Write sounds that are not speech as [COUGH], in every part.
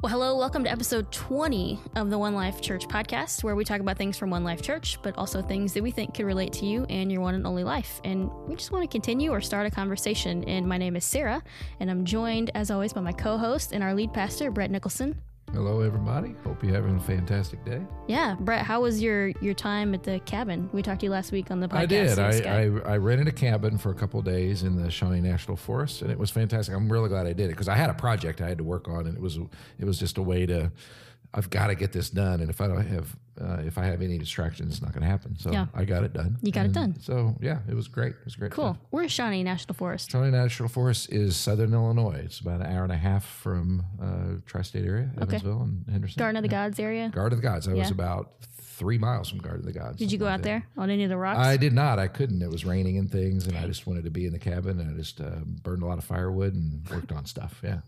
Well, hello, welcome to episode 20 of the One Life Church podcast, where we talk about things from One Life Church, but also things that we think could relate to you and your one and only life. And we just want to continue or start a conversation. And my name is Sarah, and I'm joined, as always, by my co host and our lead pastor, Brett Nicholson. Hello, everybody. Hope you're having a fantastic day. Yeah, Brett, how was your your time at the cabin? We talked to you last week on the podcast. I did. I. I, I rented a cabin for a couple of days in the Shawnee National Forest, and it was fantastic. I'm really glad I did it because I had a project I had to work on, and it was it was just a way to. I've got to get this done, and if I don't have uh, if I have any distractions, it's not going to happen. So Yeah. I got it done. You got it done. So yeah, it was great. It was great. cool. fun. Where's Shawnee National Forest? Shawnee National Forest is southern Illinois. It's about an hour and a half from uh, tri-state area, Evansville and Henderson. Garden of the Yeah. Gods area. Garden of the Gods. I was about three miles from Garden of the Gods. Did you go out there on any of the rocks? I did not. I couldn't. It was raining and things, and I just wanted to be in the cabin. And I just uh, burned a lot of firewood and worked on stuff. Yeah.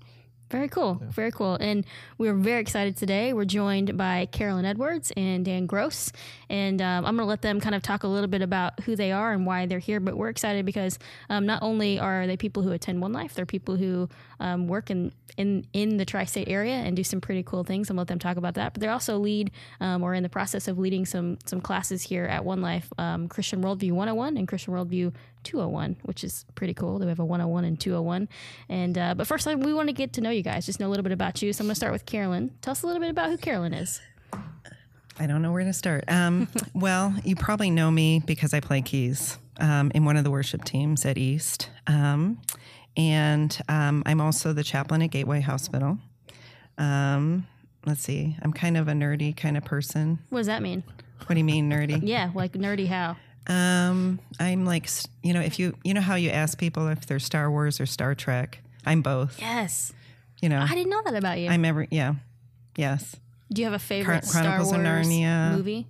Very cool. Very cool. And we're very excited today. We're joined by Carolyn Edwards and Dan Gross. And um, I'm going to let them kind of talk a little bit about who they are and why they're here. But we're excited because um, not only are they people who attend One Life, they're people who um, work in, in, in the tri state area and do some pretty cool things. I'm going to let them talk about that. But they're also lead um, or in the process of leading some, some classes here at One Life um, Christian Worldview 101 and Christian Worldview 201, which is pretty cool. They have a 101 and 201. And uh, but first, we want to get to know you guys, just know a little bit about you. So I'm going to start with Carolyn. Tell us a little bit about who Carolyn is. I don't know where to start. Um, [LAUGHS] well, you probably know me because I play keys um, in one of the worship teams at East. Um, and um, I'm also the chaplain at Gateway Hospital. Um, let's see, I'm kind of a nerdy kind of person. What does that mean? What do you mean, nerdy? [LAUGHS] Yeah, like nerdy how? Um, I'm like, you know, if you, you know how you ask people if they're Star Wars or Star Trek? I'm both. Yes. You know, I didn't know that about you. I'm every, yeah, yes. Do you have a favorite Chron- Chronicles Star of Wars Narnia. movie?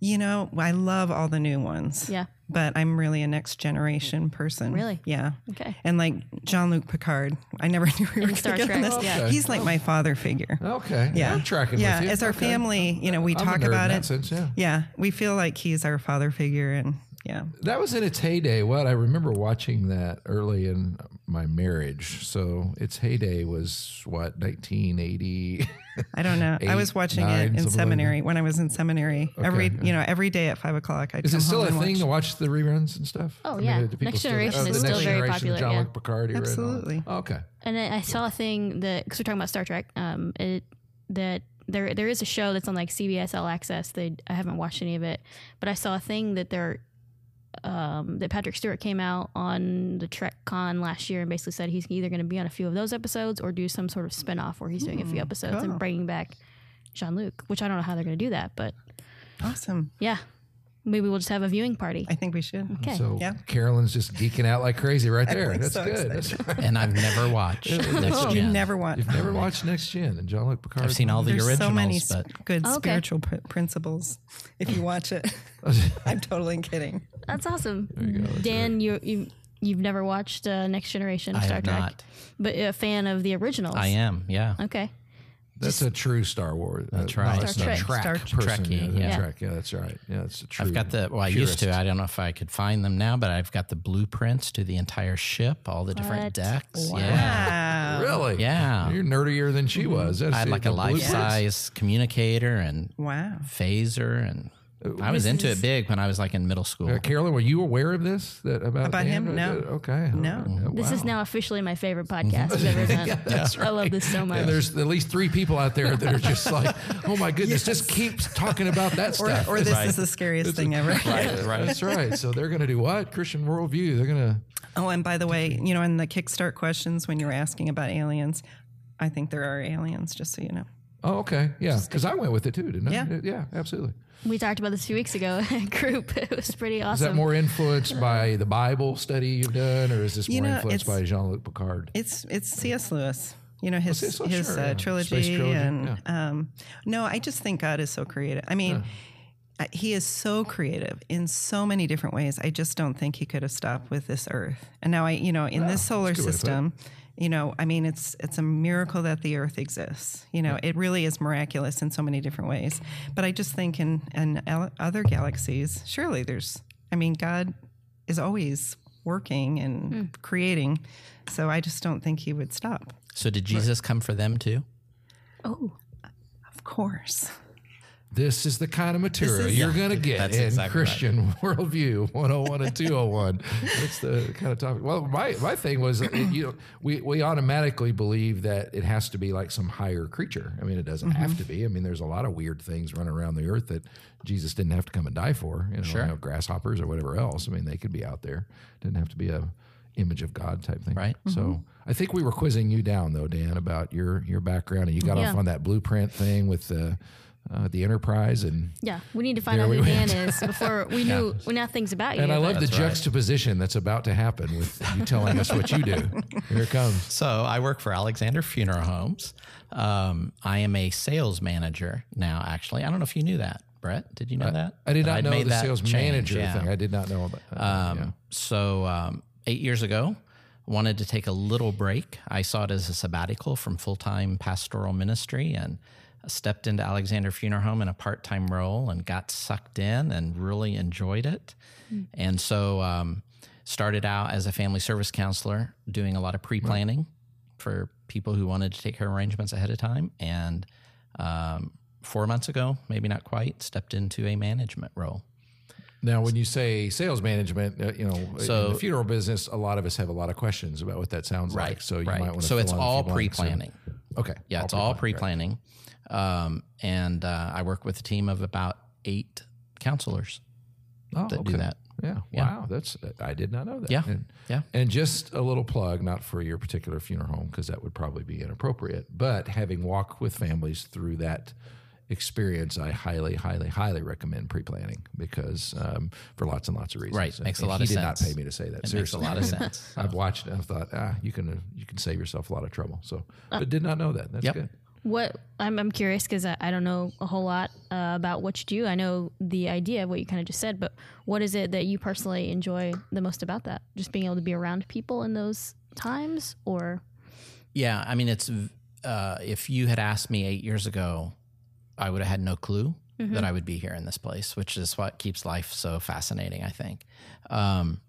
You know, I love all the new ones. Yeah. But I'm really a next mm. generation person. Really? Yeah. Okay. And like Jean Luc Picard, I never [LAUGHS] knew we were going Star to get on Trek, this. yeah. He's like oh. my father figure. Okay. Yeah. I'm tracking yeah. with you. As our Okay. family, you know, we I'm a talk nerd in about that it. sense, yeah. Yeah. We feel like he's our father figure. And yeah. That was in its heyday. What I remember watching that early in my marriage. So its heyday was what 1980. I don't know. I was [LAUGHS] watching nine, it in something like seminary when I was in seminary. Every, you know, every day at five o'clock, I'd Is come it still a and thing watch. to watch the reruns and stuff? Oh, yeah. do people Next still- Generation oh, is still Next very Generation, popular, John yeah. Luc Picard era and all. Absolutely. Okay. And I, I saw a thing that because we're talking about Star Trek, um, it, that there there is a show that's on like CBS All Access. They I haven't watched any of it, but I saw a thing that they're um, that Patrick Stewart came out on the Trek Con last year and basically said he's either going to be on a few of those episodes or do some sort of spin off where he's doing a few episodes and bringing back Jean Luc, which I don't know how they're going to do that, but Awesome. yeah, maybe we'll just have a viewing party. I think we should. Okay. So Yeah. Carolyn's just geeking out like crazy right there. That's so good. That's right. [LAUGHS] and I've never watched [LAUGHS] Next Oh, Gen. you never want. You've never watched Next Gen and John Luc Picard. I've seen all the There's originals, so many but sp- good Oh, okay. spiritual pr- principles if you watch it. [LAUGHS] I'm totally kidding. That's awesome. you go. Dan, you you you've never watched uh, Next Generation I Star have Trek, not. but a fan of the originals. I am. Yeah. Okay. That's a true Star Wars. Uh, That's right. No, that's Star not Trek. Track Star person. Trekkie, yeah, yeah. Trek. Yeah, that's right. Yeah, that's a true. I've got the well. I used to. I don't know if I could find them now, but I've got the blueprints to the entire ship, all the What? different decks. Yeah, Wow. Really? Yeah. You're nerdier than she was. That's I had like a life size communicator and Wow. phaser, and I was into it big when I was like in middle school. Uh, Carolyn, were you aware of this? That about About him? No. Okay. No. Oh, This is now officially my favorite podcast I've ever done. [LAUGHS] That's I love this so much. And there's at least three people out there that are just [LAUGHS] like, oh my goodness, just keeps talking about that Or, stuff. or this Right. is the scariest thing ever. [LAUGHS] right, right. That's right. So they're going to do what? Christian worldview. They're going to. Oh, and by the way, you know, in the Kickstart questions when you were asking about aliens, I think there are aliens, just so you know. Oh, okay. Yeah. Because I went with it too, didn't I? Yeah. Yeah, absolutely. we talked about this a few weeks ago in [LAUGHS] group. It was pretty awesome. Is that more influenced by the Bible study you've done, or is this You more know, influenced by Jean Luc Picard? It's it's C.S. Lewis. You know his C.S. Lewis, his sure, uh, yeah. trilogy, trilogy, and um, no, I just think God is so creative. I mean, I- he is so creative in so many different ways. I just don't think he could have stopped with this Earth. And now I, you know, in this solar that's way to system, you know, I mean, it's it's a miracle that the Earth exists. You know, it really is miraculous in so many different ways. But I just think in in other galaxies, surely there's. I mean, God is always working and hmm. creating. So I just don't think he would stop. So did Jesus come for them too? Oh, Of course. This is the kind of material is- you're going to get in exactly right. Christian [LAUGHS] Worldview 101 and 201. That's the kind of topic. Well, my, my thing was, it, you know, we, we automatically believe that it has to be like some higher creature. I mean, it doesn't Mm-hmm. have to be. I mean, there's a lot of weird things running around the earth that Jesus didn't have to come and die for. You know, Sure. you know, grasshoppers or whatever else. I mean, they could be out there. Didn't have to be a image of God type thing. Right. So I think we were quizzing you down though, Dan, about your your background, and you got Yeah. off on that blueprint thing with the uh, the Enterprise and. yeah. We need to find out who went. Dan is before [LAUGHS] we knew we know things about you. And I love but- the right. juxtaposition that's about to happen with you telling us what you do. [LAUGHS] Here it comes. So I work for Alexander Funeral Homes. Um, I am a sales manager now. Actually, I don't know if you knew that, Brett. Did you know that? I did not I'd know made the that sales change, manager yeah. thing. I did not know about that. Um, yeah. So um, eight years ago, wanted to take a little break. I saw it as a sabbatical from full time pastoral ministry and stepped into Alexander Funeral Home in a part time role and got sucked in and really enjoyed it. And so um, started out as a family service counselor, doing a lot of pre planning for people who wanted to take care of arrangements ahead of time. And um, four months ago, maybe not quite, stepped into a management role. Now, when you say sales management, uh, you know, in the funeral business, a lot of us have a lot of questions about what that sounds like. So you right. might want to. so it's fill in a all pre-planning. Okay. Yeah, it's all pre-planning, pre-planning, um, and uh, I work with a team of about eight counselors. Oh, that okay. do that. Yeah. Yeah. Wow. That's I did not know that. Yeah. And, Yeah. And just a little plug, not for your particular funeral home, because that would probably be inappropriate, but having walked with families through that experience, I highly, highly, highly recommend pre-planning because um, for lots and lots of reasons. Right. Makes a lot he did not pay me to say that. It makes a lot of sense. [LAUGHS] I've watched it and I thought, ah, you can you can save yourself a lot of trouble. So, but did not know that. That's Yep. good. What I'm, I'm curious because I, I don't know a whole lot uh, about what you do. I know the idea of what you kind of just said, but what is it that you personally enjoy the most about that? Just being able to be around people in those times, or Yeah, I mean, it's uh, if you had asked me eight years ago, I would have had no clue that I would be here in this place, which is what keeps life so fascinating. I think. Um,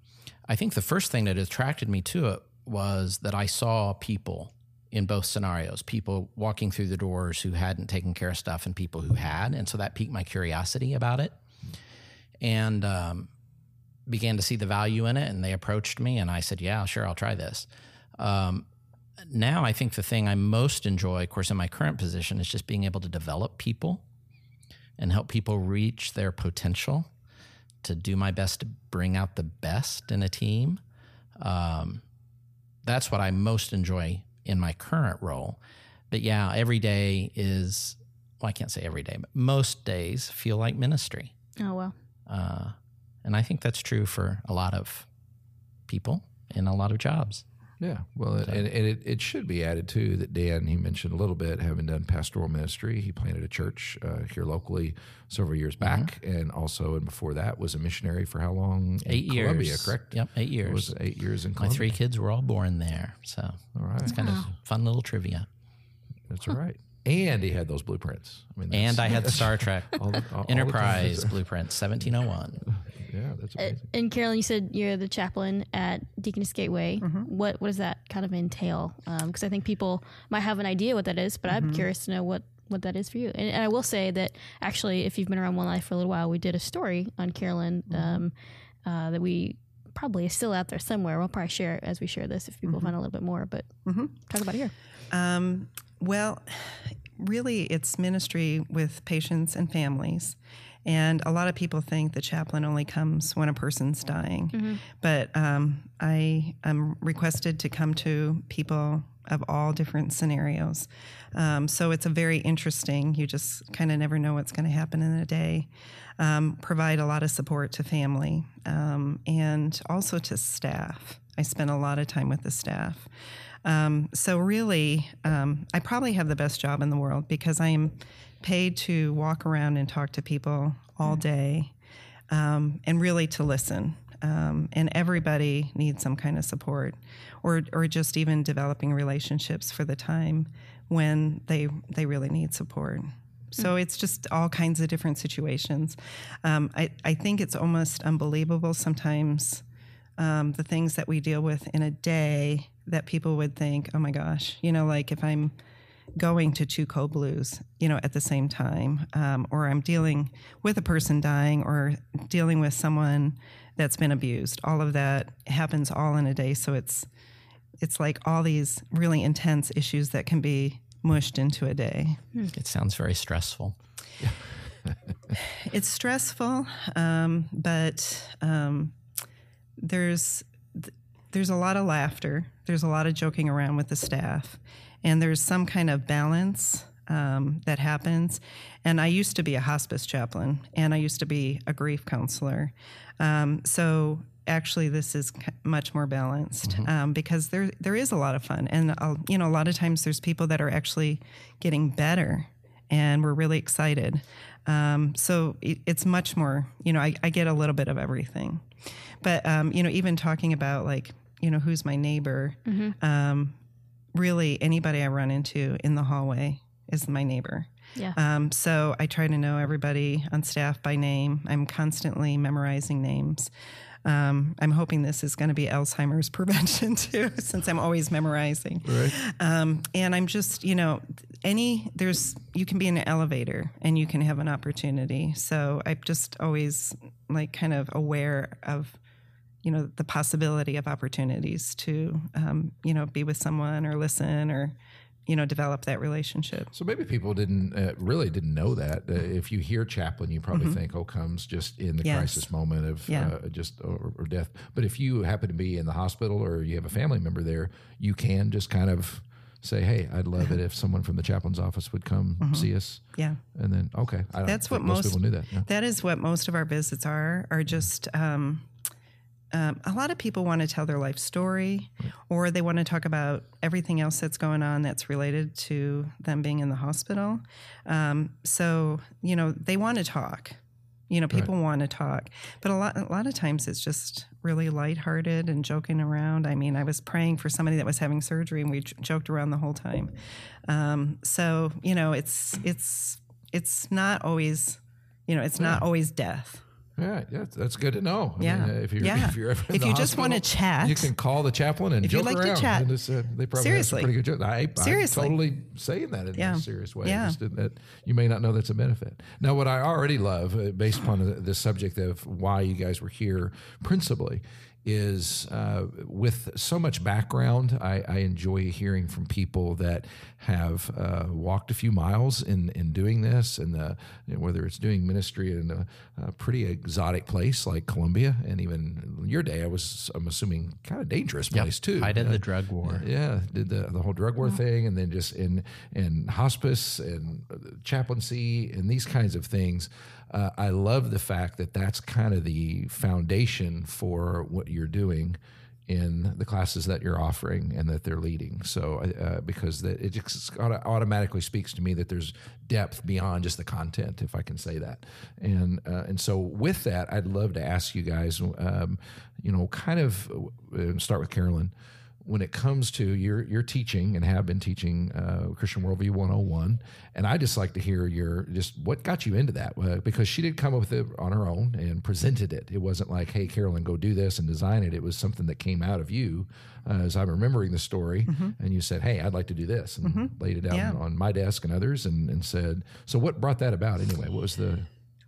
I think the first thing that attracted me to it was that I saw people in both scenarios people walking through the doors who hadn't taken care of stuff and people who had. And so that piqued my curiosity about it. And um, began to see the value in it. And they approached me, and I said, Yeah, sure, I'll try this. Um, now I think the thing I most enjoy, of course, in my current position is just being able to develop people and help people reach their potential to do my best to bring out the best in a team. Um, that's what I most enjoy in my current role. But yeah, every day is, well, I can't say every day, but most days feel like ministry. oh well, Uh, and I think that's true for a lot of people in a lot of jobs. Yeah, well, and, and it, it should be added too that Dan he mentioned a little bit having done pastoral ministry. He planted a church uh, here locally several years back, and also and before that was a missionary for how long? Eight Colombia, years. correct? Yep, eight It years. was eight years in My three kids were all born there. So All right, it's kind of fun little trivia. that's all right. And he had those blueprints. I mean, And I had the Star [LAUGHS] Trek all the- all- all Enterprise time. blueprint 1701. Yeah, that's Uh, and Carolyn, you said you're the chaplain at Deaconess Gateway. Mm-hmm. What what does that kind of entail? Because I think people might have an idea what that is, but Mm-hmm. I'm curious to know what what that is for you. And, and I will say that actually, if you've been around One Life for a little while, we did a story on Carolyn Mm-hmm. um, uh, that we probably is still out there somewhere. We'll probably share it as we share this if Mm-hmm. people find a little bit more. But talk about it here. Um, well, [SIGHS] really, it's ministry with patients and families. And a lot of people think the chaplain only comes when a person's dying. But um, I am requested to come to people of all different scenarios. Um, so it's a very interesting, you just kind of never know what's going to happen in a day. Um, provide a lot of support to family um, and also to staff. I spend a lot of time with the staff. Um, so really, um, I probably have the best job in the world because I am paid to walk around and talk to people all day, um, and really to listen. Um, and everybody needs some kind of support, or or just even developing relationships for the time when they they really need support. So it's just all kinds of different situations. Um, I I think it's almost unbelievable sometimes um, the things that we deal with in a day that people would think, oh my gosh, you know, like if I'm going to two code blues, you know, at the same time, um, or I'm dealing with a person dying, or dealing with someone that's been abused. All of that happens all in a day, so it's it's like all these really intense issues that can be mushed into a day. It sounds very stressful. [LAUGHS] it's stressful, um, but um, there's there's a lot of laughter. There's a lot of joking around with the staff, and there's some kind of balance um, that happens. And I used to be a hospice chaplain, and I used to be a grief counselor. Um, so actually, this is much more balanced mm-hmm. um, because there there is a lot of fun, and I'll, you know, a lot of times there's people that are actually getting better, and we're really excited. Um, so it, it's much more. You know, I, I, get a little bit of everything, but um, you know, even talking about like you know who's my neighbor. Mm-hmm. Um, really, anybody I run into in the hallway is my neighbor. Yeah. Um, so I try to know everybody on staff by name. I'm constantly memorizing names. Um, I'm hoping this is going to be Alzheimer's [LAUGHS] prevention too, since I'm always memorizing. Right. Um, and I'm just, you know, any there's you can be in an elevator and you can have an opportunity. So I'm just always like kind of aware of you know the possibility of opportunities to um, you know be with someone or listen or you know develop that relationship so maybe people didn't uh, really didn't know that uh, if you hear chaplain you probably mm-hmm. think oh comes just in the yes. crisis moment of yeah. uh, just or, or, death but if you happen to be in the hospital or you have a family member there you can just kind of say hey i'd love it if someone from the chaplain's office would come mm-hmm. see us yeah and then okay that's what most, most, people knew that yeah. that is what most of our visits are are just um, um, a lot of people want to tell their life story or they want to talk about everything else that's going on that's related to them being in the hospital. Um, so, you know, they want to talk. You know, people right. want to talk, but a lot, a lot of times it's just really lighthearted and joking around. I mean, I was praying for somebody that was having surgery, and we j- joked around the whole time. Um, so, you know, it's it's it's not always, you know, it's yeah. not always death. Yeah, yeah, that's good to know. I yeah, mean, uh, if you're yeah. if you're ever if you just want to chat, you can call the chaplain and if joke like around. to chat, just, uh, they probably seriously, pretty good jokes. I, seriously, I'm totally saying that in yeah. a serious way. Yeah. Just that you may not know that's a benefit. Now, what I already love, uh, based upon the, the subject of why you guys were here, principally, is uh, with so much background, I, I, enjoy hearing from people that have uh, walked a few miles in, in doing this, and you know, whether it's doing ministry in a, a, pretty exotic place like Colombia, and even your day, I was I'm assuming kind of dangerous place yep. too. I did uh, the drug war. Yeah, did the, the whole drug war thing, and then just in in hospice and chaplaincy and these kinds of things uh, I love the fact that that's kind of the foundation for what you're doing in the classes that you're offering and that they're leading. So, uh, because it just automatically speaks to me that there's depth beyond just the content, if I can say that. And uh, and so, with that, I'd love to ask you guys, um, you know, kind of uh, start with Carolyn when it comes to your your teaching and have been teaching uh, Christian Worldview 101, and I just like to hear your just what got you into that uh, because she did come up with it on her own and presented it. It wasn't like, hey, Carolyn, go do this and design it. It was something that came out of you, uh, as I'm remembering the story, mm-hmm. and you said, hey, I'd like to do this, and mm-hmm. laid it out yeah. on my desk and others, and, and said, so what brought that about anyway? What was the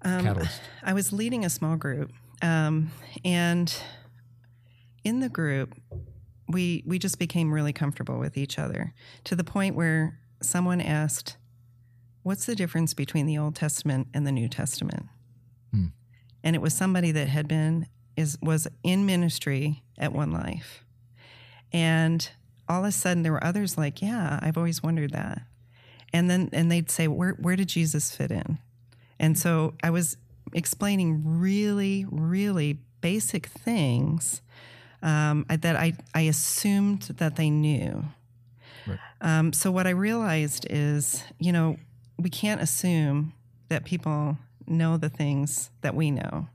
um, catalyst? I was leading a small group, um, and in the group we we just became really comfortable with each other to the point where someone asked, "What's the difference between the Old Testament and the New Testament?" Hmm. And it was somebody that had been is was in ministry at One Life, and all of a sudden there were others like, "Yeah, I've always wondered that," and then and they'd say, "Where where did Jesus fit in?" And so I was explaining really really basic things um, that I, I assumed that they knew. Right. Um, so what I realized is, you know, we can't assume that people know the things that we know.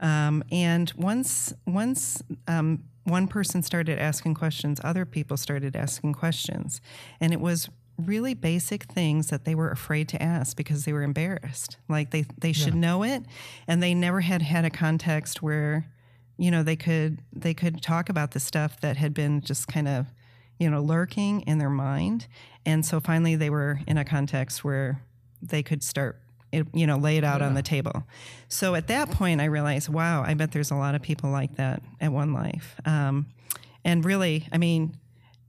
Um, and once once um, one person started asking questions, other people started asking questions, and it was really basic things that they were afraid to ask because they were embarrassed. Like they they should yeah. know it, and they never had had a context where you know, they could they could talk about the stuff that had been just kind of, you know, lurking in their mind, and so finally they were in a context where they could start it, you know, lay it out yeah. on the table. So at that point, I realized, wow, I bet there's a lot of people like that at One Life. Um, and really, I mean,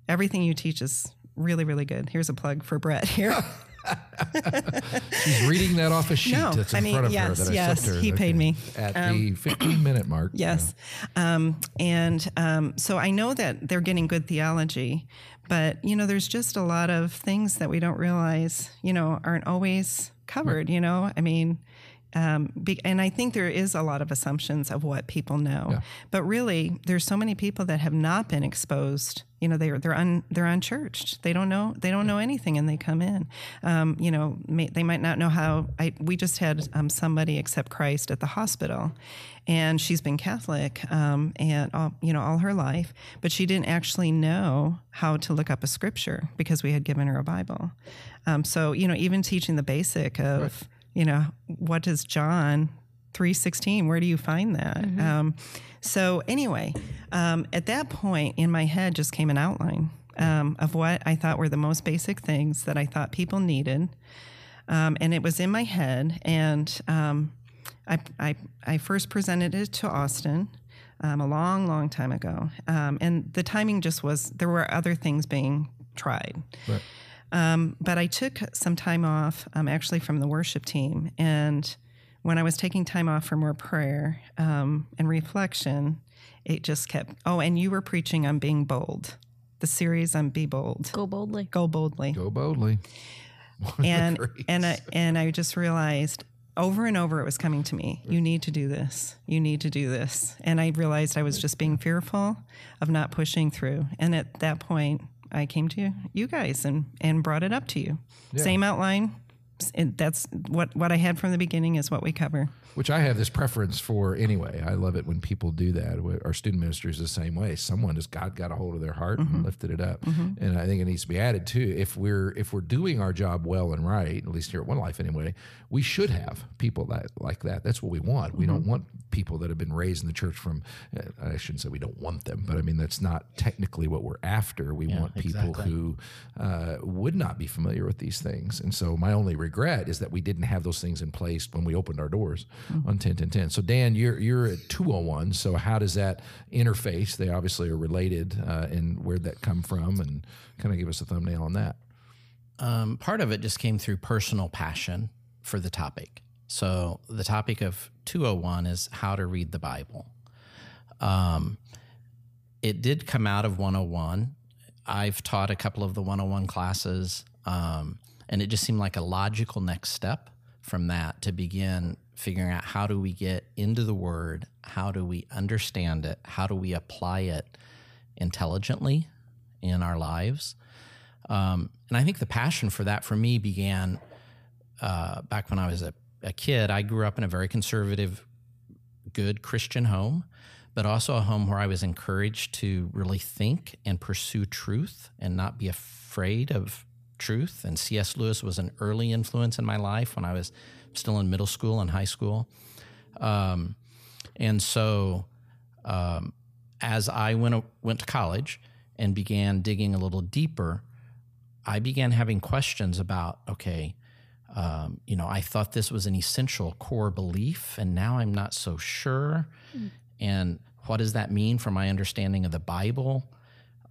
everything you teach is really, really good. Here's a plug for Brett here. [LAUGHS] She's reading that off a sheet no, that's in I mean, front of yes, her that yes, her. he paid me at um, the 15 minute mark. [CLEARS THROAT] Yes, um, and um, so I know that they're getting good theology, but you know, there's just a lot of things that we don't realize, you know, aren't always covered. Right. You know, I mean, um, be, and I think there is a lot of assumptions of what people know, yeah. but really, there's so many people that have not been exposed. You know, they're they're un, they're unchurched. They don't know they don't know anything, and they come in. Um, you know, may, they might not know how. I, we just had um, somebody accept Christ at the hospital, and she's been Catholic, um, and all, you know all her life, but she didn't actually know how to look up a scripture because we had given her a Bible. Um, so you know, even teaching the basic of right you know, what does John 316, where do you find that? Mm-hmm. Um, so anyway, um, at that point in my head just came an outline um, of what I thought were the most basic things that I thought people needed. Um, and it was in my head. And um, I, I, I, first presented it to Austin. Um, a long, long time ago. and the timing just was, there were other things being tried. Right. Um, but I took some time off, um, actually from the worship team, and when I was taking time off for more prayer um, and reflection, it just kept. Oh, and you were preaching on being bold, the series on Be Bold. Go boldly. Go boldly. Go boldly. and and I, and I just realized over and over it was coming to me you need to do this you need to do this and i realized i was just being fearful of not pushing through and at that point I came to you guys and and brought it up to you. Yeah. Same outline. That's what what I had from the beginning is what we cover which I have this preference for anyway. I love it when people do that. Our student ministry is the same way. Someone has God got a hold of their heart mm-hmm. and lifted it up, mm-hmm. and I think it needs to be added too. If we're if we're doing our job well and right, at least here at One Life anyway, we should have people that like that. That's what we want. Mm-hmm. We don't mm-hmm. want people that have been raised in the church from. Uh, I shouldn't say we don't want them, but I mean that's not technically what we're after. We yeah, want people exactly. who uh, would not be familiar with these things. And so my only regret is that we didn't have those things in place when we opened our doors mm-hmm. on 10 10 10. So Dan, you're you're at 201. So how does that interface? They obviously are related, uh, and where'd that come from? And kind of give us a thumbnail on that. Um, part of it just came through personal passion for the topic. So the topic of 201 is how to read the Bible. Um, it did come out of 101. I've taught a couple of the 101 classes, um, and it just seemed like a logical next step from that to begin figuring out how do we get into the word, how do we understand it, how do we apply it intelligently in our lives. Um, and I think the passion for that for me began uh, back when I was a, a kid. I grew up in a very conservative, good Christian home, but also a home where I was encouraged to really think and pursue truth and not be afraid of truth. And C.S. Lewis was an early influence in my life when I was still in middle school and high school. Um, and so, um, as I went went to college and began digging a little deeper, I began having questions about okay, um, you know, I thought this was an essential core belief, and now I'm not so sure. Mm. And what does that mean for my understanding of the Bible?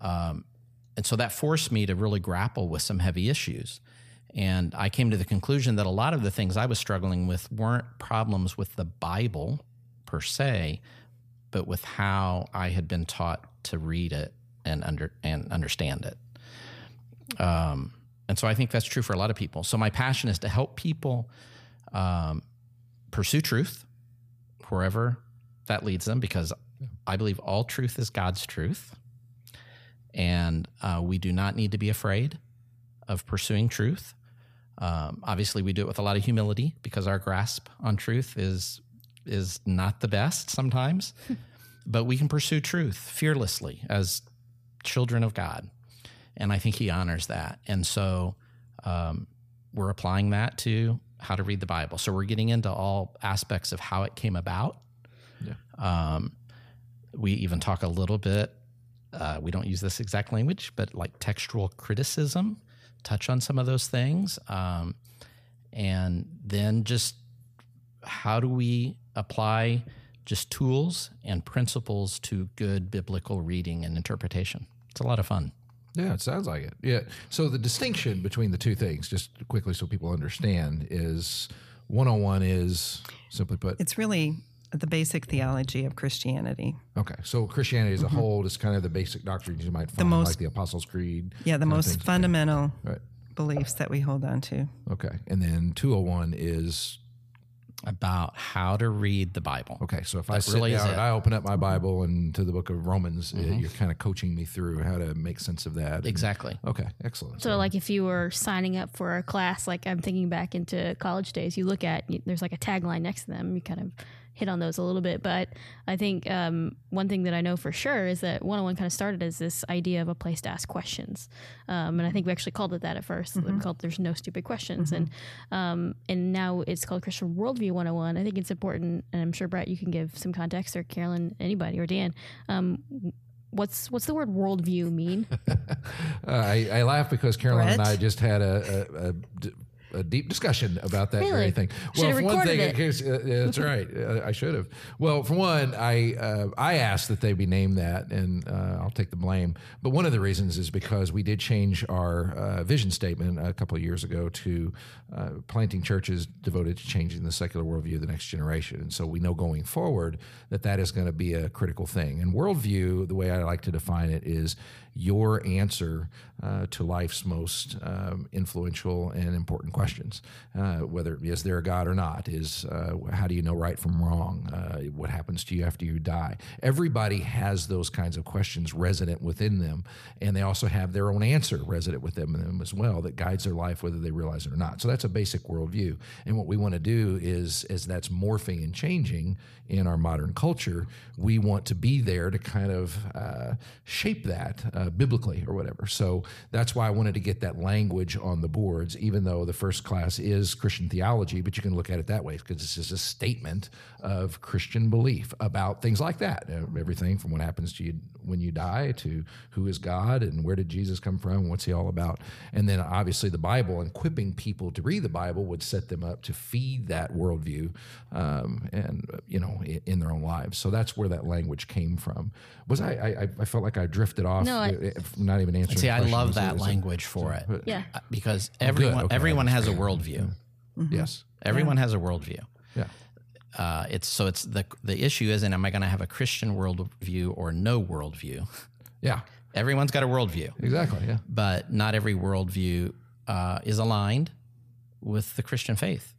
Um, and so that forced me to really grapple with some heavy issues. And I came to the conclusion that a lot of the things I was struggling with weren't problems with the Bible per se, but with how I had been taught to read it and under and understand it. Um, and so I think that's true for a lot of people. So my passion is to help people um, pursue truth wherever that leads them, because I believe all truth is God's truth, and uh, we do not need to be afraid of pursuing truth. Um, obviously, we do it with a lot of humility because our grasp on truth is is not the best sometimes, [LAUGHS] but we can pursue truth fearlessly as children of God, and I think He honors that. And so, um, we're applying that to how to read the Bible. So we're getting into all aspects of how it came about. Yeah. Um, we even talk a little bit. Uh, we don't use this exact language, but like textual criticism, touch on some of those things, um, and then just how do we apply just tools and principles to good biblical reading and interpretation. It's a lot of fun. Yeah, it sounds like it. Yeah. So the distinction between the two things, just quickly so people understand, is 101 is simply put. It's really the basic theology of Christianity. Okay. So Christianity as a whole is kind of the basic doctrines you might find, the most- like the Apostles' Creed. Yeah, the most fundamental Right. beliefs that we hold on to. Okay. And then 201 is About how to read the Bible. okay. So if I sit really down and. I open up my Bible and to the book of Romans, uh, you're kind of coaching me through how to make sense of that. And- Exactly. Okay. Excellent. So, like, if you were signing up for a class, like I'm thinking back into college days, you look at there's like a tagline next to them. You kind of hit on those a little bit, but I think um, one thing that I know for sure is that 101 kind of started as this idea of a place to ask questions, um, and I think we actually called it that at 1st We called "There's No Stupid Questions," and um, and now it's called Christian Worldview 101. I think it's important, and I'm sure Brett, you can give some context, or Carolyn, anybody, or Dan. Um, What's what's the word worldview mean? [LAUGHS] Uh, I, I laugh because Carolyn and I just had a, a, a d- a deep discussion about that very Really? thing. Should've for one thing, it. in case- uh, that's [LAUGHS] right. Uh, I should have. Well, for one, I uh, I asked that they be named that, and uh, I'll take the blame. But one of the reasons is because we did change our uh, vision statement a couple of years ago to uh, planting churches devoted to changing the secular worldview of the next generation. And so we know going forward that that is going to be a critical thing. And worldview, the way I like to define it, is your answer uh, to life's most um, influential and important questions. Uh, whether is there a God or not? Is uh, how do you know right from wrong? Uh, what happens to you after you die? Everybody has those kinds of questions resident within them, and they also have their own answer resident within them as well that guides their life whether they realize it or not. So that's a basic worldview. And what we want to do is, as that's morphing and changing in our modern culture, we want to be there to kind of uh, shape that uh, biblically or whatever. So that's why I wanted to get that language on the boards, even though the first class is Christian theology, but you can look at it that way because this is a statement of Christian belief about things like that. Uh, everything from what happens to you when you die to who is God and where did Jesus come from and what's he all about. And then obviously the Bible and equipping people to read the Bible would set them up to feed that worldview um, and, uh, you know, in, in their own lives. So that's where that language came from. Was I, I, I felt like I drifted off, No, I- uh, not even answering See, the I love Was it- it- language for it. Yeah. Because everyone okay, everyone has a worldview. Yes. Everyone has a worldview. Yeah. Uh, it's so it's the the issue isn't am I going to have a Christian worldview or no worldview? Yeah. Everyone's got a worldview, Exactly. Yeah. but not every worldview uh, is aligned with the Christian faith.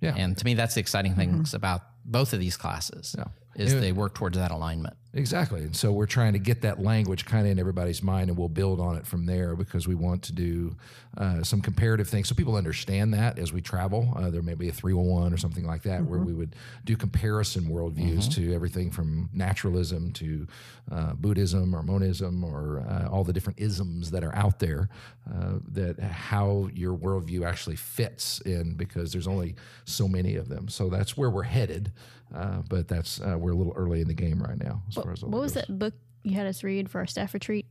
Yeah. And to me, that's the exciting things about both of these classes Yeah. is Yeah. they work towards that alignment. Exactly. And so we're trying to get that language kind of in everybody's mind and we'll build on it from there because we want to do uh, some comparative things so people understand that as we travel. Uh, there may be a 301 or something like that where we would do comparison worldviews to everything from naturalism to uh, Buddhism or monism or uh, all the different isms that are out there, uh, that how your worldview actually fits in because there's only so many of them. So that's where we're headed. Uh, but that's uh, we're a little early in the game right now as What was that book you had us read for our staff retreat?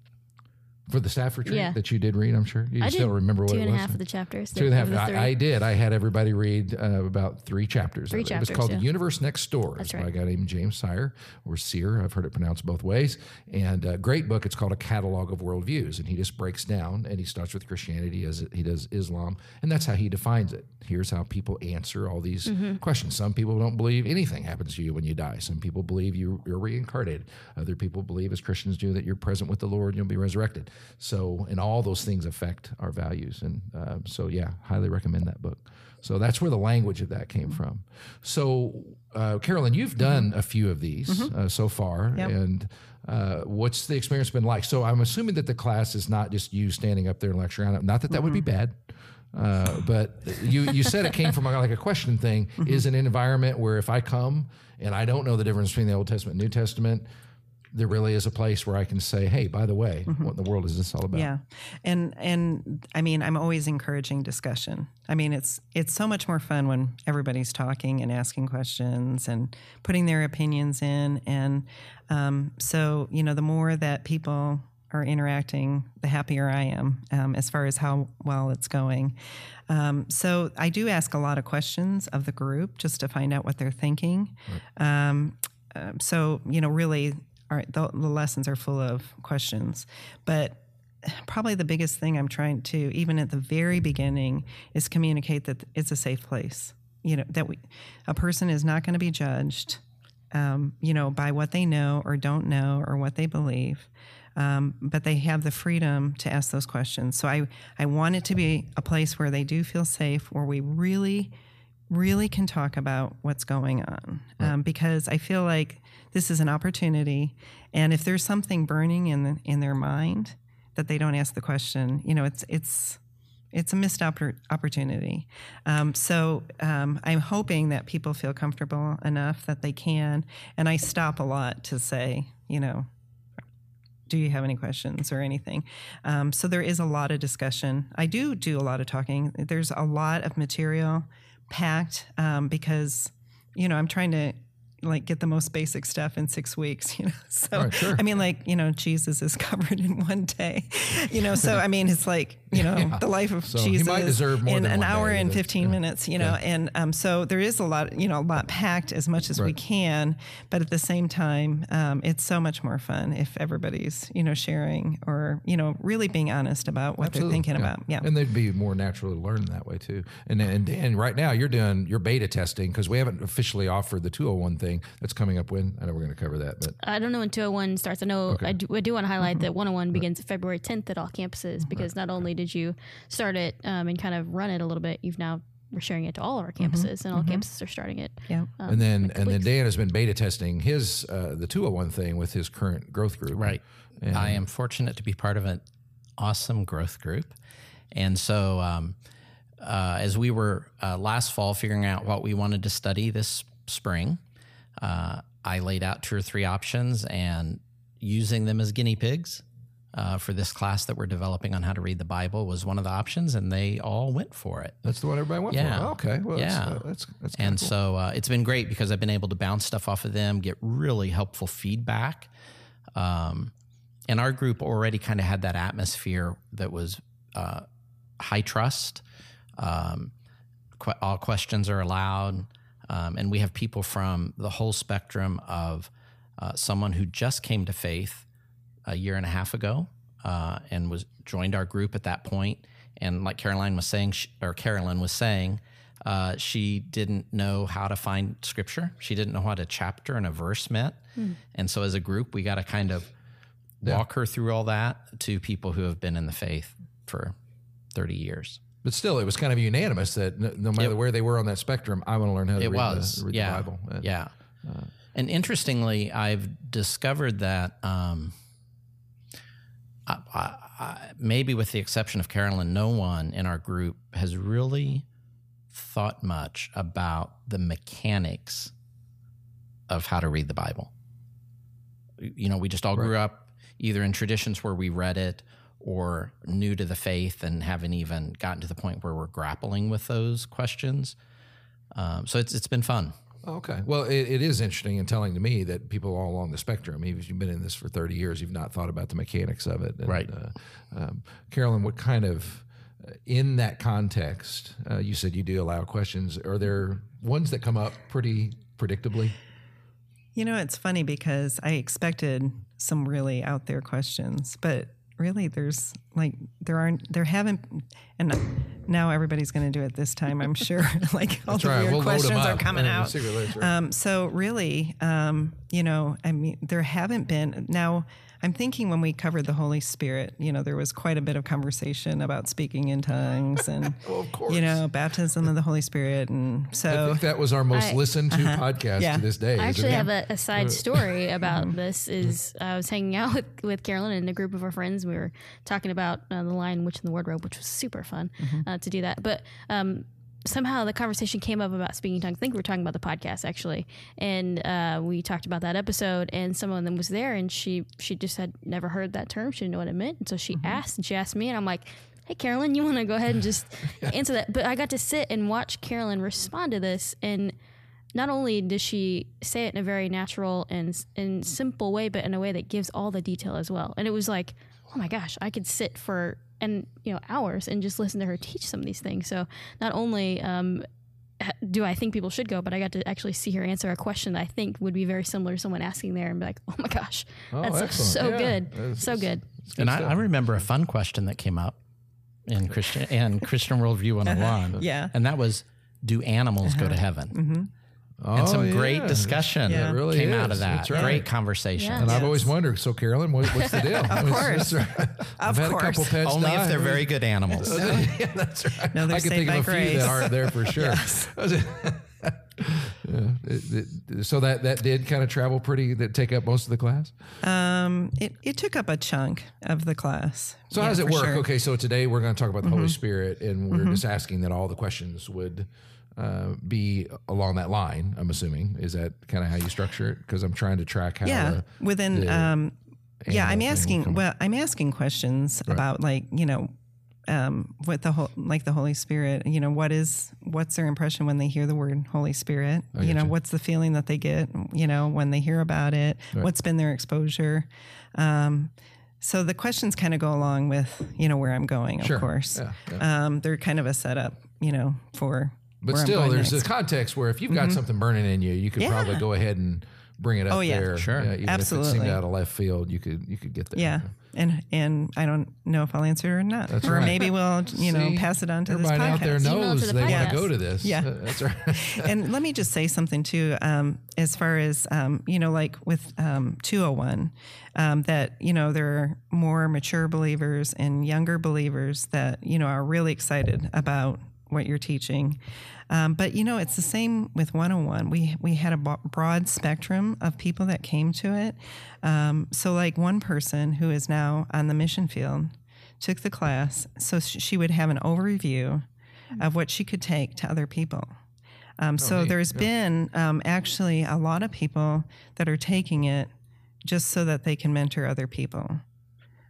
For the staff retreat Yeah. that you did read? I'm sure you I still remember what it was. half of the chapters. Two and a half. of the three. I, I did. I had everybody read uh, about three chapters. Three it. It was called yeah. "The Universe Next Door." That's It's by a guy named James Sire or Sear. I've heard it pronounced both ways. And a great book. It's called "A Catalog of Worldviews," and he just breaks down and he starts with Christianity as he does Islam, and that's how he defines it. Here's how people answer all these Mm-hmm. questions. Some people don't believe anything happens to you when you die. Some people believe you, you're reincarnated. Other people believe, as Christians do, that you're present with the Lord and you'll be resurrected. So, and all those things affect our values. And um, so, yeah, highly recommend that book. So that's where the language of that came from. So, uh, Carolyn, you've done a few of these uh, so far, Yep. and uh, what's the experience been like? So, I'm assuming that the class is not just you standing up there and lecturing on it. Not that that would be bad. Uh, but you you said it came from like a question thing. Is an environment where if I come and I don't know the difference between the Old Testament and New Testament, there really is a place where I can say, "Hey, by the way, what in the world is this all about?" Yeah, and and I mean, I'm always encouraging discussion. I mean, it's it's so much more fun when everybody's talking and asking questions and putting their opinions in, and um, so you know, the more that people are interacting, the happier I am um, as far as how well it's going. Um, so I do ask a lot of questions of the group just to find out what they're thinking. Um, uh, so you know, really, our, the, the lessons are full of questions, but probably the biggest thing I'm trying to, even at the very beginning, is communicate that it's a safe place. You know that we, a person is not going to be judged, um, you know, by what they know or don't know or what they believe. Um, but they have the freedom to ask those questions. So I, I want it to be a place where they do feel safe, where we really, really can talk about what's going on. Um, because I feel like this is an opportunity, and if there's something burning in the, in their mind that they don't ask the question, you know, it's it's it's a missed oppor- opportunity. Um, so um, I'm hoping that people feel comfortable enough that they can, and I stop a lot to say, you know, do you have any questions or anything? Um, so there is a lot of discussion. I do do a lot of talking. There's a lot of material packed um, because you know I'm trying to like get the most basic stuff in six weeks. [LAUGHS] You know, so Right, sure. I mean, like you know, Jesus is [LAUGHS] covered in one day. You know, so I mean, it's like you know the life of So Jesus might deserve more in an hour and That's- fifteen yeah. minutes. You know, and um, so there is a lot, you know, a lot packed as much as we can, but at the same time, um, it's so much more fun if everybody's you know sharing or you know really being honest about what Absolutely, they're thinking about. Yeah. and they'd be more naturally to learn that way too. And and Dan, right now you're doing your beta testing because we haven't officially offered the 201 thing that's coming up. When I know we're going to cover that, but I don't know when 201 starts. I know I, do, I do want to highlight that 101 begins February 10th at all campuses because not only did you start it um, and kind of run it a little bit, you've now we're sharing it to all of our campuses, and all campuses are starting it. yeah. um, and then in a couple and then. Dan has been beta testing his uh, the 201 thing with his current growth group. Right. And- I am fortunate to be part of an awesome growth group. And so, um, uh, as we were uh, last fall figuring out what we wanted to study this spring, uh, I laid out two or three options and using them as guinea pigs uh, for this class that we're developing on how to read the Bible was one of the options, and they all went for it. That's the one everybody went Yeah. for. Okay. Well, Yeah. That's, uh, that's, that's And cool. so uh, it's been great because I've been able to bounce stuff off of them, get really helpful feedback. Um, and our group already kind of had that atmosphere that was uh, high trust. Um, que- all questions are allowed. Um, and we have people from the whole spectrum of uh, someone who just came to faith a year and a half ago uh, and was joined our group at that point. And like Caroline was saying, sh or Carolyn was saying, uh, she didn't know how to find scripture. She didn't know what a chapter and a verse meant. And so as a group, we got to kind of walk her through all that to people who have been in the faith for 30 years. But still, it was kind of unanimous that no, no matter where they were on that spectrum, I want to learn how to It read, was, the, read yeah, the Bible. And- yeah. and interestingly, I've discovered that um, I, I, I, maybe with the exception of Carolyn, no one in our group has really thought much about the mechanics of how to read the Bible. You know, we just all grew up either in traditions where we read it or new to the faith and haven't even gotten to the point where we're grappling with those questions. Um, so it's it's been fun. Oh, Okay. Well, it, it is interesting and telling to me that people all along the spectrum, even if you've been in this for 30 years, you've not thought about the mechanics of it. And, Right. Uh, um, Carolyn, what kind of, uh, in that context, uh, you said you do allow questions. Are there ones that come up pretty predictably? You know, it's funny because I expected some really out there questions, but really there's like there aren't there haven't and now everybody's going to do it this time i'm sure. [LAUGHS] Like all the right. weird We'll questions are coming Yeah, out. um, so really um, you know i mean there haven't been now i'm thinking when we covered the holy spirit you know there was quite a bit of conversation about speaking in tongues and [LAUGHS] Well, you know baptism of the holy spirit and I so think that was our most I- listened to podcast Yeah. to this day. I actually have a, a side story [LAUGHS] about this. Is I was hanging out with, with Carolyn and a group of our friends. We were talking about uh, the Lion, Witch, and the Wardrobe, which was super fun uh, to do that. But um, somehow the conversation came up about speaking tongues. I think we were talking about the podcast actually, and uh, we talked about that episode. And someone of them was there, and she she just had never heard that term. She didn't know what it meant, and so she Mm-hmm. asked, and she asked me, and I'm like. Hey Carolyn, you want to go ahead and just [LAUGHS] answer that? But I got to sit and watch Carolyn respond to this, and not only does she say it in a very natural and and simple way, but in a way that gives all the detail as well. And it was like, oh my gosh, I could sit for and you know hours and just listen to her teach some of these things. So not only um, do I think people should go, but I got to actually see her answer a question that I think would be very similar to someone asking there and be like, [LAUGHS] oh my gosh, Oh, that's excellent. so Yeah. good, That's- so good. It's good And I. I remember a fun question that came up in Christian and Christian Worldview 101. [LAUGHS] Yeah. And that was, do animals go to heaven? Oh, and some great discussion Yeah. It really came out of that. Right. Great conversation. Yeah. And I've always wondered. So, Carolyn, what, what's the deal? [LAUGHS] of course. That's right. [LAUGHS] I've had a course. couple pets Only die. if they're very good animals. [LAUGHS] yeah, that's right. No, they're I can saved think of by a few grace. that aren't there for sure. yeah. It- it- so that that did kind of travel pretty. That take up most of the class. Um, it, it took up a chunk of the class. So Yeah, how does it work? sure. Okay, so today we're going to talk about the Holy Spirit, and we're just asking that all the questions would uh, be along that line. I'm assuming is that kind of how you structure it? Because I'm trying to track how. Yeah, the- within the um, yeah, I'm asking. Well, I'm asking questions about like you know, um, what the whole like the Holy Spirit. You know, what is what's their impression when they hear the word Holy Spirit? You know, gotcha. what's the feeling that they get? You know, when they hear about it, what's been their exposure? Um, so the questions kind of go along with you know where I'm going. Of Sure. course, Yeah, Um, they're kind of a setup. You know, for But where I'm still, going there's next. this context where if you've got something burning in you, you could Yeah. probably go ahead and bring it up Oh, yeah. there. Sure. even If it Absolutely. seemed out of left field, you could you could get there. Yeah. And and I don't know if I'll answer or not. That's or right. maybe we'll, you know, See, pass it on to this Everybody out there knows the they want to go to this. Yeah. Uh, [LAUGHS] that's right. [LAUGHS] and let me just say something too, um, as far as um, you know, like with um, 201, um, that you know there are more mature believers and younger believers that you know are really excited about what you're teaching. Um, but you know, it's the same with 101. We we had a broad spectrum of people that came to it. Um, so, like one person who is now on the mission field took the class, so she would have an overview of what she could take to other people. Um, so neat. there's been um, actually a lot of people that are taking it just so that they can mentor other people.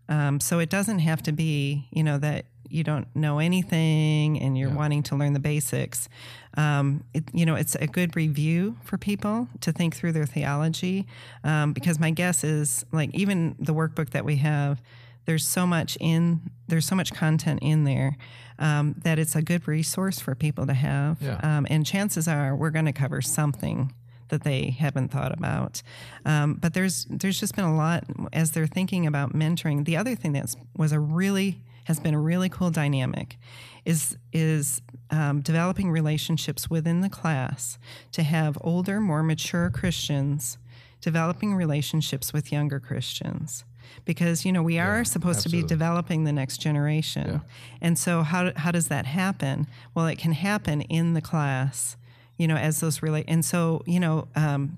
Um, so it doesn't have to be, you know, that you don't know anything and you're wanting to learn the basics. Um, it, you know, it's a good review for people to think through their theology. Um, because my guess is, like, even the workbook that we have, there's so much in there's so much content in there um, that it's a good resource for people to have. Yeah. Um, and chances are we're going to cover something that they haven't thought about. Um, but there's there's just been a lot as they're thinking about mentoring. The other thing that was a really has been a really cool dynamic is is um, developing relationships within the class to have older, more mature Christians developing relationships with younger Christians. Because you know we are supposed to be developing the next generation, and so how how does that happen? Well, it can happen in the class, you know, as those relate. And so you know, um,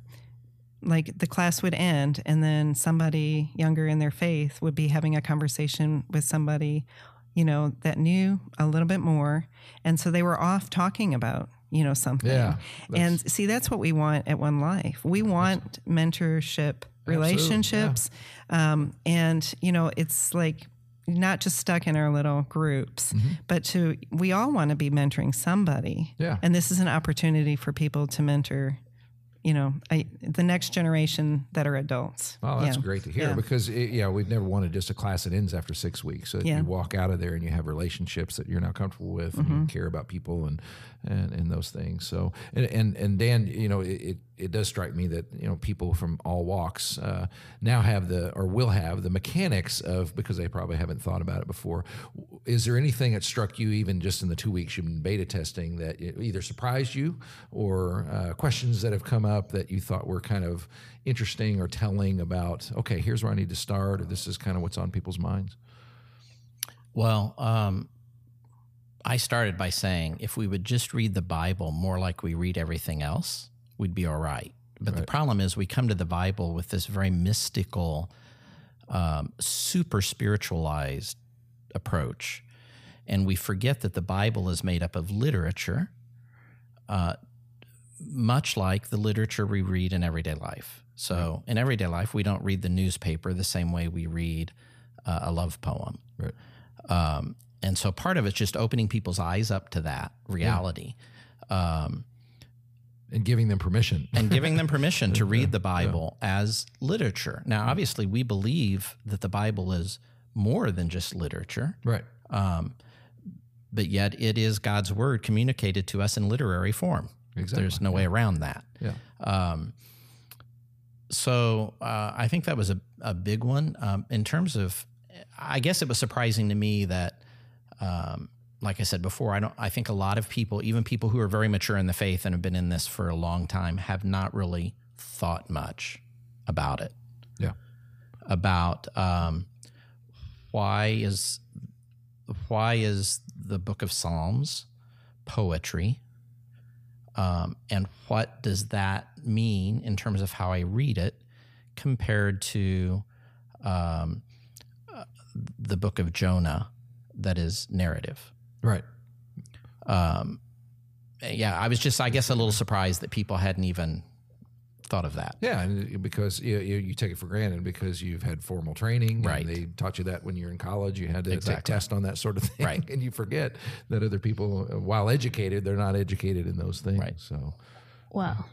like the class would end, and then somebody younger in their faith would be having a conversation with somebody, you know, that knew a little bit more, and so they were off talking about you know something. Yeah, and see, that's what we want at One Life. We want mentorship relationships, um, and you know, it's like not just stuck in our little groups, but to we all want to be mentoring somebody. Yeah. And this is an opportunity for people to mentor, you know, I, the next generation that are adults. Oh, that's Yeah. great to hear Yeah. because it, yeah, we've never wanted just a class that ends after six weeks. So Yeah. you walk out of there and you have relationships that you're now comfortable with and Mm-hmm. you care about people and, and and those things. So and and, and Dan, you know, it, it it does strike me that you know people from all walks uh, now have the or will have the mechanics of because they probably haven't thought about it before. Is there anything that struck you even just in the two weeks you've been beta testing that either surprised you or uh, questions that have come up that you thought were kind of interesting or telling about? Okay, here's where I need to start, or this is kind of what's on people's minds. Well, um, I started by saying if we would just read the Bible more like we read everything else, we'd be all right. But the problem is, we come to the Bible with this very mystical, um, super spiritualized approach. And we forget that the Bible is made up of literature uh, much like the literature we read in everyday life. So, in everyday life, we don't read the newspaper the same way we read uh, a love poem. Right. Um, and so, part of it's just opening people's eyes up to that reality. Um, and giving them permission. [LAUGHS] and giving them permission to [LAUGHS] read the Bible as literature. Now, obviously, we believe that the Bible is more than just literature, right. um, but yet it is God's word communicated to us in literary form. Exactly. There's no way around that. Yeah. Um, so uh, I think that was a, a big one. Um, in terms of, I guess it was surprising to me that, um, like I said before, I don't. I think a lot of people, even people who are very mature in the faith and have been in this for a long time, have not really thought much about it. Yeah. About um, why is why is the Book of Psalms poetry? Um, and what does that mean in terms of how I read it compared to um, uh, the book of Jonah that is narrative? Right. Um, yeah, I was just, I guess, a little surprised that people hadn't even thought of that. Yeah, and because you, you, you take it for granted because you've had formal training, and Right. they taught you that when you're in college. You had to take Exactly. test on that sort of thing, Right. [LAUGHS] And you forget that other people, uh, while educated, they're not educated in those things. Right. So Wow.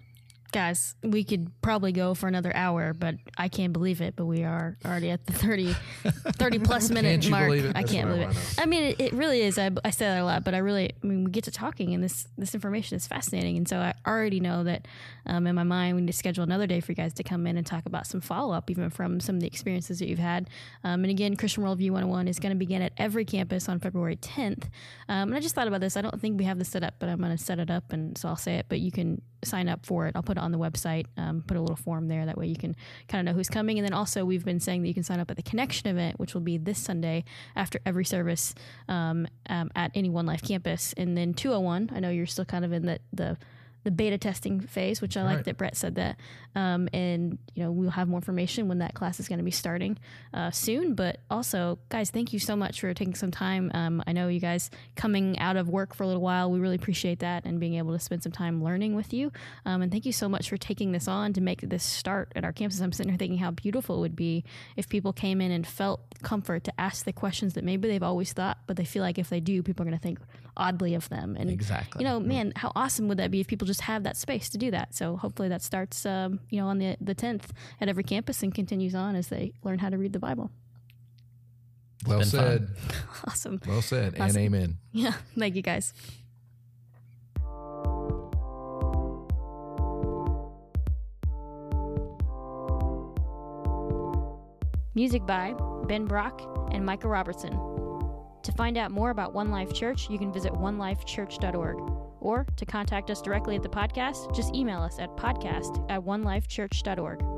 Guys, we could probably go for another hour, but I can't believe it. But we are already at the 30, [LAUGHS] 30 plus minute Can't mark. believe it? I can't believe it. I mean, it, it really is. I, I say that a lot, but I really, I mean, we get to talking, and this this information is fascinating. And so I already know that um, in my mind, we need to schedule another day for you guys to come in and talk about some follow up, even from some of the experiences that you've had. Um, and again, Christian Worldview 101 is going to begin at every campus on February 10th. Um, and I just thought about this. I don't think we have this set up, but I'm going to set it up, and so I'll say it. But you can sign up for it. I'll put it on the website. Um, put a little form there. That way you can kind of know who's coming. And then also we've been saying that you can sign up at the Connection event, which will be this Sunday after every service um, um, at any One Life campus. And then 201. I know you're still kind of in the the the beta testing phase, which I like Right. that Brett said that. Um, and you know we'll have more information when that class is going to be starting uh, soon. But also, guys, thank you so much for taking some time. Um, I know you guys coming out of work for a little while. We really appreciate that and being able to spend some time learning with you. Um, and thank you so much for taking this on to make this start at our campus. I'm sitting here thinking how beautiful it would be if people came in and felt comfort to ask the questions that maybe they've always thought, but they feel like if they do, people are going to think oddly of them. And Exactly. you know, man, how awesome would that be if people just have that space to do that? So hopefully that starts, um, you know, on the the tenth at every campus and continues on as they learn how to read the Bible. well said. [LAUGHS] Awesome. Well said. And amen. Yeah. Thank you guys. Music by Ben Brock and Micah Robertson. To find out more about One Life Church, you can visit onelifechurch.org. Or to contact us directly at the podcast, just email us at podcast at onelifechurch.org.